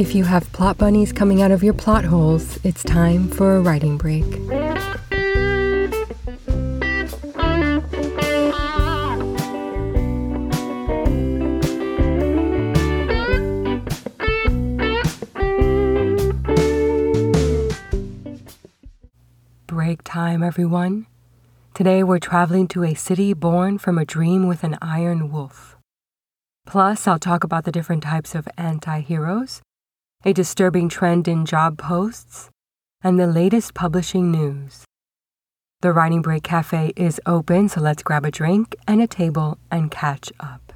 If you have plot bunnies coming out of your plot holes, it's time for a writing break. Break time, everyone. Today we're traveling to a city born from a dream with an iron wolf. Plus, I'll talk about the different types of anti heroes, a disturbing trend in job posts, and the latest publishing news. The Writing Break Cafe is open, so let's grab a drink and a table and catch up.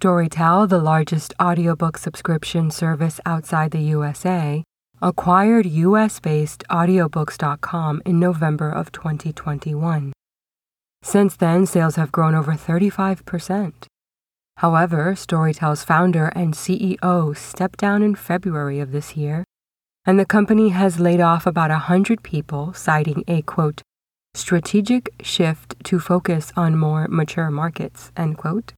Storytel, the largest audiobook subscription service outside the USA, acquired US based audiobooks.com in November of 2021. Since then, sales have grown over 35%. However, Storytel's founder and CEO stepped down in February of this year, and the company has laid off about 100 people, citing a quote, strategic shift to focus on more mature markets, end quote.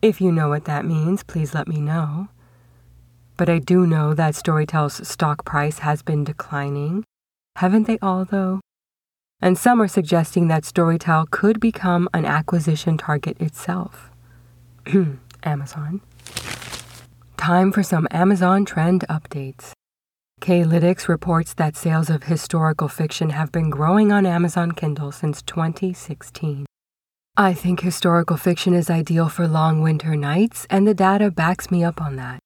If you know what that means, please let me know. But I do know that Storytel's stock price has been declining. Haven't they all, though? And some are suggesting that Storytel could become an acquisition target itself. Amazon. Time for some Amazon trend updates. K-Lytics reports that sales of historical fiction have been growing on Amazon Kindle since 2016. I think historical fiction is ideal for long winter nights, and the data backs me up on that.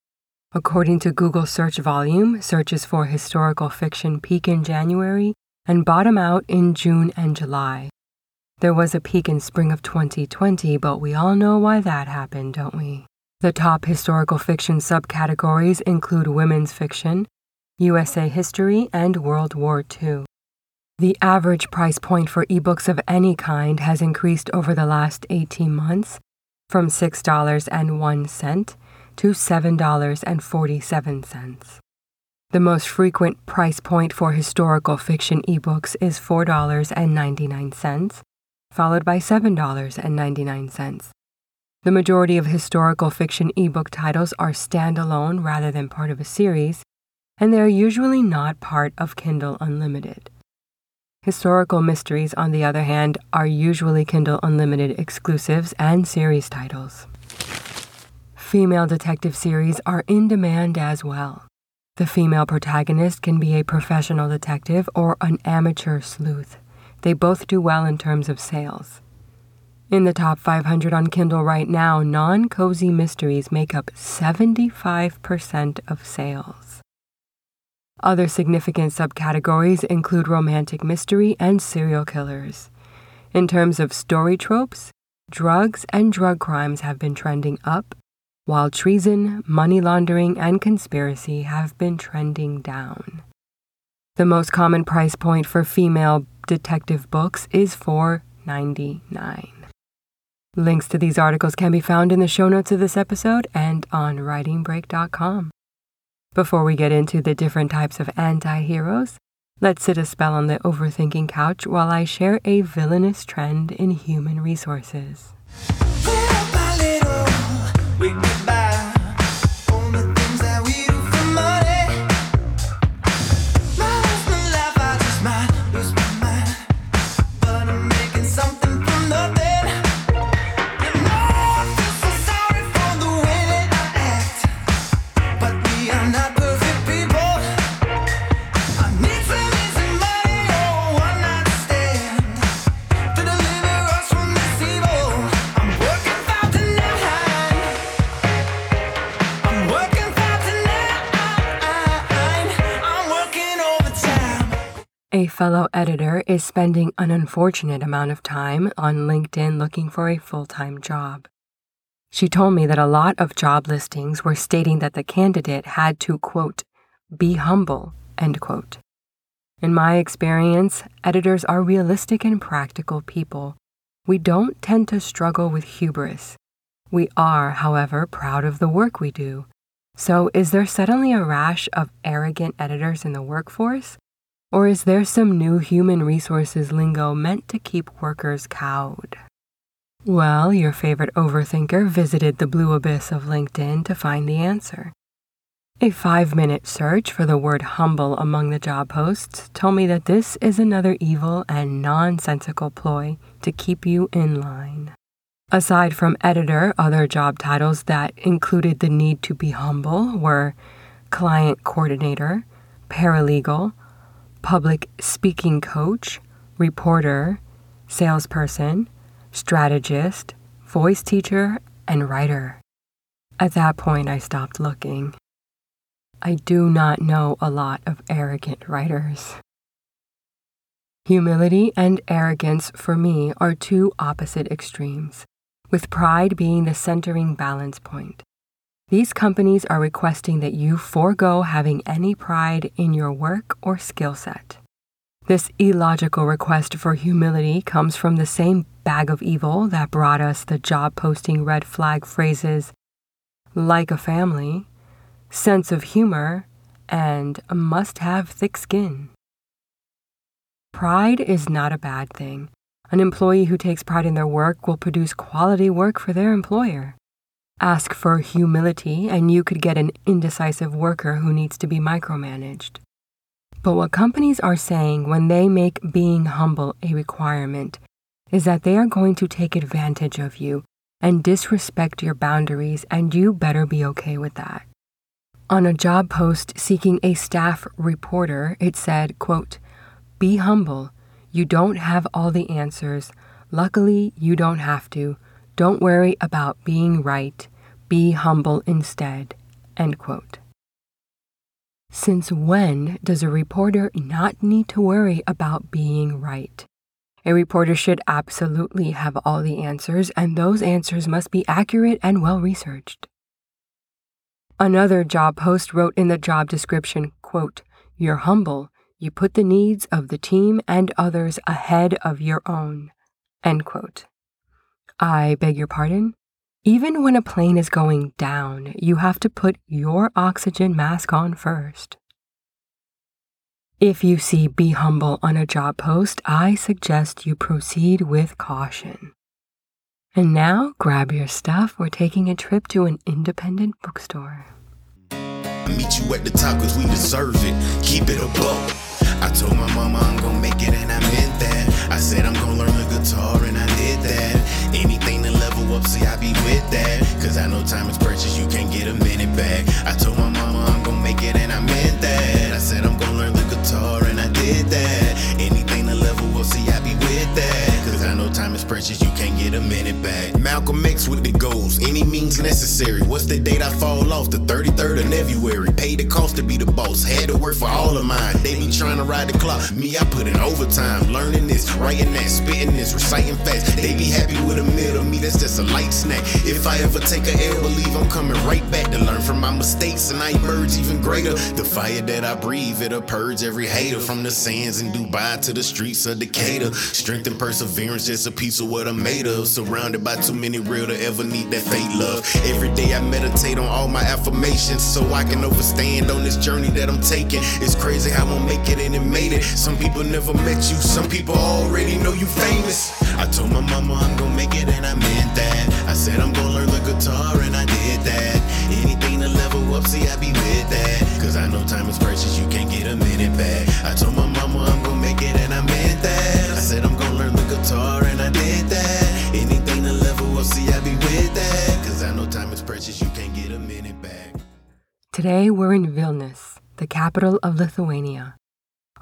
According to Google search volume, searches for historical fiction peak in January and bottom out in June and July. There was a peak in spring of 2020, but we all know why that happened, don't we? The top historical fiction subcategories include women's fiction, USA history, and World War II. The average price point for ebooks of any kind has increased over the last 18 months from $6.01 to $7.47. The most frequent price point for historical fiction ebooks is $4.99, followed by $7.99. The majority of historical fiction ebook titles are standalone rather than part of a series, and they are usually not part of Kindle Unlimited. Historical mysteries, on the other hand, are usually Kindle Unlimited exclusives and series titles. Female detective series are in demand as well. The female protagonist can be a professional detective or an amateur sleuth. They both do well in terms of sales. In the top 500 on Kindle right now, non cozy mysteries make up 75% of sales. Other significant subcategories include romantic mystery and serial killers. In terms of story tropes, drugs and drug crimes have been trending up, while treason, money laundering, and conspiracy have been trending down. The most common price point for female detective books is $4.99. Links to these articles can be found in the show notes of this episode and on writingbreak.com. Before we get into the different types of anti heroes, Let's sit a spell on the overthinking couch while I share a villainous trend in human resources. A fellow editor is spending an unfortunate amount of time on LinkedIn looking for a full time job. She told me that a lot of job listings were stating that the candidate had to, quote, be humble, end quote. In my experience, editors are realistic and practical people. We don't tend to struggle with hubris. We are, however, proud of the work we do. So, is there suddenly a rash of arrogant editors in the workforce? Or is there some new human resources lingo meant to keep workers cowed? Well, your favorite overthinker visited the blue abyss of LinkedIn to find the answer. A five minute search for the word humble among the job posts told me that this is another evil and nonsensical ploy to keep you in line. Aside from editor, other job titles that included the need to be humble were client coordinator, paralegal, public speaking coach, reporter, salesperson, strategist, voice teacher, and writer. At that point, I stopped looking. I do not know a lot of arrogant writers. Humility and arrogance for me are two opposite extremes, with pride being the centering balance point. These companies are requesting that you forego having any pride in your work or skill set. This illogical request for humility comes from the same bag of evil that brought us the job posting red flag phrases like a family, sense of humor, and must have thick skin. Pride is not a bad thing. An employee who takes pride in their work will produce quality work for their employer. Ask for humility, and you could get an indecisive worker who needs to be micromanaged. But what companies are saying when they make being humble a requirement is that they are going to take advantage of you and disrespect your boundaries, and you better be okay with that. On a job post seeking a staff reporter, it said, quote, Be humble. You don't have all the answers. Luckily, you don't have to. Don't worry about being right. Be humble instead. Since when does a reporter not need to worry about being right? A reporter should absolutely have all the answers, and those answers must be accurate and well researched. Another job post wrote in the job description, quote, You're humble. You put the needs of the team and others ahead of your own. End quote. I beg your pardon? Even when a plane is going down, you have to put your oxygen mask on first. If you see Be Humble on a job post, I suggest you proceed with caution. And now, grab your stuff. We're taking a trip to an independent bookstore. Meet you at the top cause we deserve it. Keep it a buck. I told my mama I'm gonna make it and I meant that. I said I'm gonna learn the guitar and I did that. Anything up, see I be with that. Cause I know time is precious, you can't get a minute back. I told my mama I'm gonna make it and I meant that. I said I'm gonna learn the guitar and I did that. Anything to level up, see I be with that. Cause I know time is precious, you can't get a minute back. Malcolm X with the necessary. What's the date I fall off? The 33rd of February. Paid the cost to be the boss, had to work for all of mine. They be trying to ride the clock. Me, I put in overtime, learning this, writing that, spitting this, reciting facts. They be happy with a middle, me that's just a light snack. If I ever take a L, believe I'm coming right back to learn from my mistakes and I emerge even greater. The fire that I breathe, it'll purge every hater from the sands in Dubai to the streets of Decatur. Strength and perseverance, just a piece of what I'm made of. Surrounded by too many real to ever need that fake love. Every day I meditate on all my affirmations so I can overstand on this journey that I'm taking. It's crazy how I'm make it and it made it. Some people never met you, some people already know you famous. I told my mama I'm gonna make it and I meant that. I said I'm gonna learn the guitar and I did that. Anything to level up, see I be with that. Cause I know time is precious, you can't get a minute back. I told my mama I'm gonna make it and I meant that. Today we're in Vilnius, the capital of Lithuania.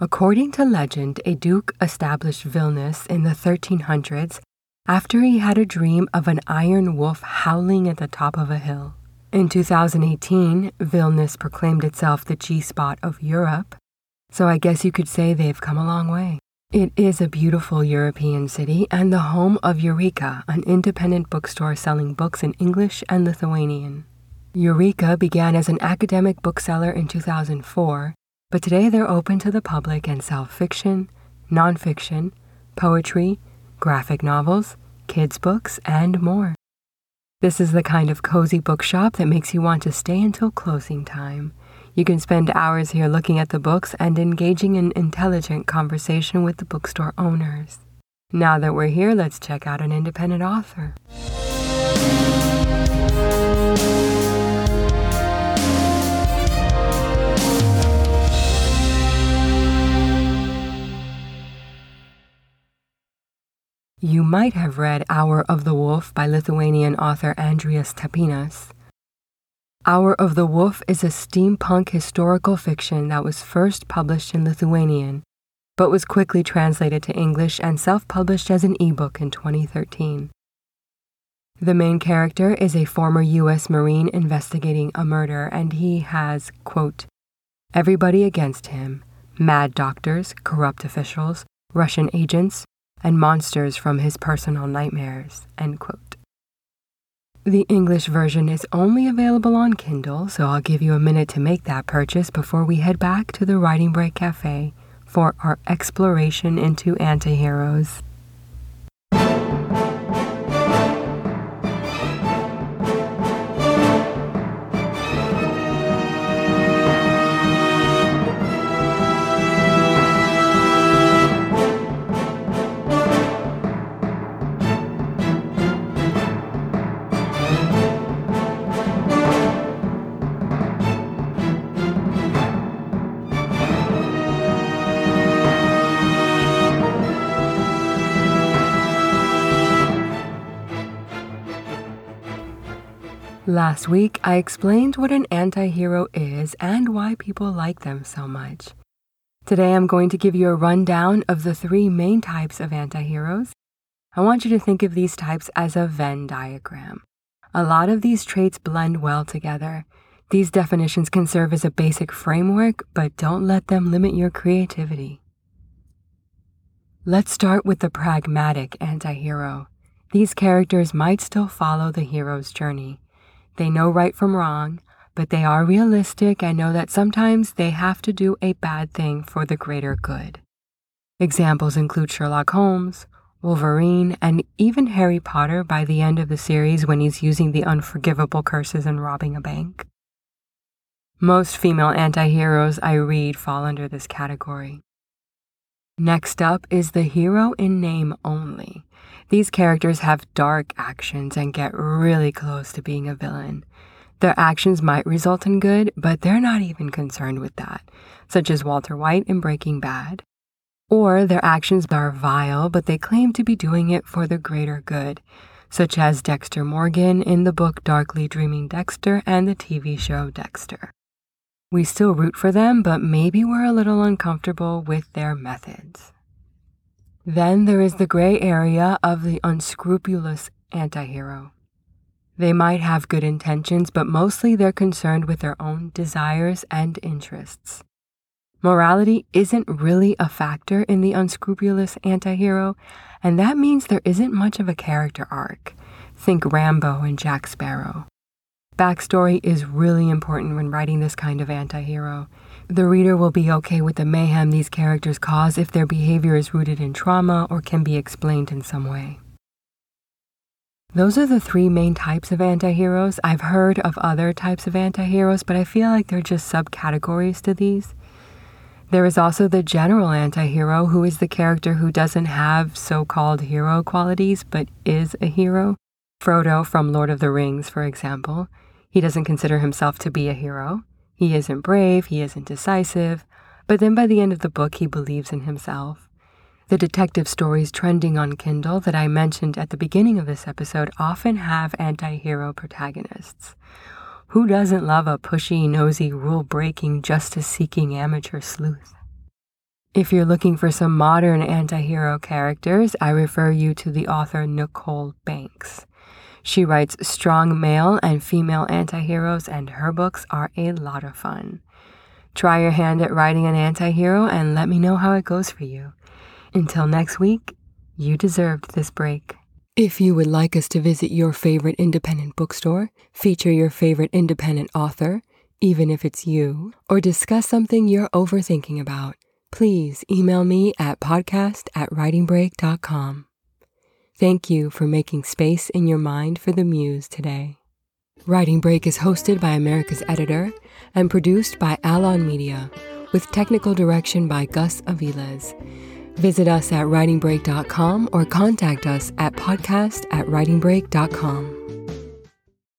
According to legend, a duke established Vilnius in the 1300s after he had a dream of an iron wolf howling at the top of a hill. In 2018, Vilnius proclaimed itself the G spot of Europe, so I guess you could say they've come a long way. It is a beautiful European city and the home of Eureka, an independent bookstore selling books in English and Lithuanian. Eureka began as an academic bookseller in 2004, but today they're open to the public and sell fiction, nonfiction, poetry, graphic novels, kids' books, and more. This is the kind of cozy bookshop that makes you want to stay until closing time. You can spend hours here looking at the books and engaging in intelligent conversation with the bookstore owners. Now that we're here, let's check out an independent author. You might have read Hour of the Wolf by Lithuanian author Andrius Tapinas. Hour of the Wolf is a steampunk historical fiction that was first published in Lithuanian, but was quickly translated to English and self published as an ebook in 2013. The main character is a former U.S. Marine investigating a murder, and he has, quote, everybody against him mad doctors, corrupt officials, Russian agents, and monsters from his personal nightmares. The English version is only available on Kindle, so I'll give you a minute to make that purchase before we head back to the Writing Break Cafe for our exploration into antiheroes. Last week, I explained what an antihero is and why people like them so much. Today, I'm going to give you a rundown of the three main types of antiheroes. I want you to think of these types as a Venn diagram. A lot of these traits blend well together. These definitions can serve as a basic framework, but don't let them limit your creativity. Let's start with the pragmatic antihero. These characters might still follow the hero's journey. They know right from wrong, but they are realistic and know that sometimes they have to do a bad thing for the greater good. Examples include Sherlock Holmes, Wolverine, and even Harry Potter by the end of the series when he's using the unforgivable curses and robbing a bank. Most female antiheroes I read fall under this category. Next up is the hero in name only. These characters have dark actions and get really close to being a villain. Their actions might result in good, but they're not even concerned with that, such as Walter White in Breaking Bad. Or their actions are vile, but they claim to be doing it for the greater good, such as Dexter Morgan in the book Darkly Dreaming Dexter and the TV show Dexter. We still root for them, but maybe we're a little uncomfortable with their methods. Then there is the gray area of the unscrupulous antihero. They might have good intentions, but mostly they're concerned with their own desires and interests. Morality isn't really a factor in the unscrupulous antihero, and that means there isn't much of a character arc. Think Rambo and Jack Sparrow. Backstory is really important when writing this kind of antihero. The reader will be okay with the mayhem these characters cause if their behavior is rooted in trauma or can be explained in some way. Those are the three main types of antiheroes. I've heard of other types of antiheroes, but I feel like they're just subcategories to these. There is also the general antihero, who is the character who doesn't have so called hero qualities but is a hero. Frodo from Lord of the Rings, for example. He doesn't consider himself to be a hero. He isn't brave, he isn't decisive, but then by the end of the book, he believes in himself. The detective stories trending on Kindle that I mentioned at the beginning of this episode often have anti hero protagonists. Who doesn't love a pushy, nosy, rule breaking, justice seeking amateur sleuth? If you're looking for some modern anti hero characters, I refer you to the author Nicole Banks. She writes strong male and female antiheroes, and her books are a lot of fun. Try your hand at writing an antihero and let me know how it goes for you. Until next week, you deserved this break. If you would like us to visit your favorite independent bookstore, feature your favorite independent author, even if it's you, or discuss something you're overthinking about, please email me at podcast at writingbreak.com. Thank you for making space in your mind for the muse today. Writing Break is hosted by America's Editor and produced by Alon Media, with technical direction by Gus Aviles. Visit us at writingbreak.com or contact us at podcast at writingbreak.com.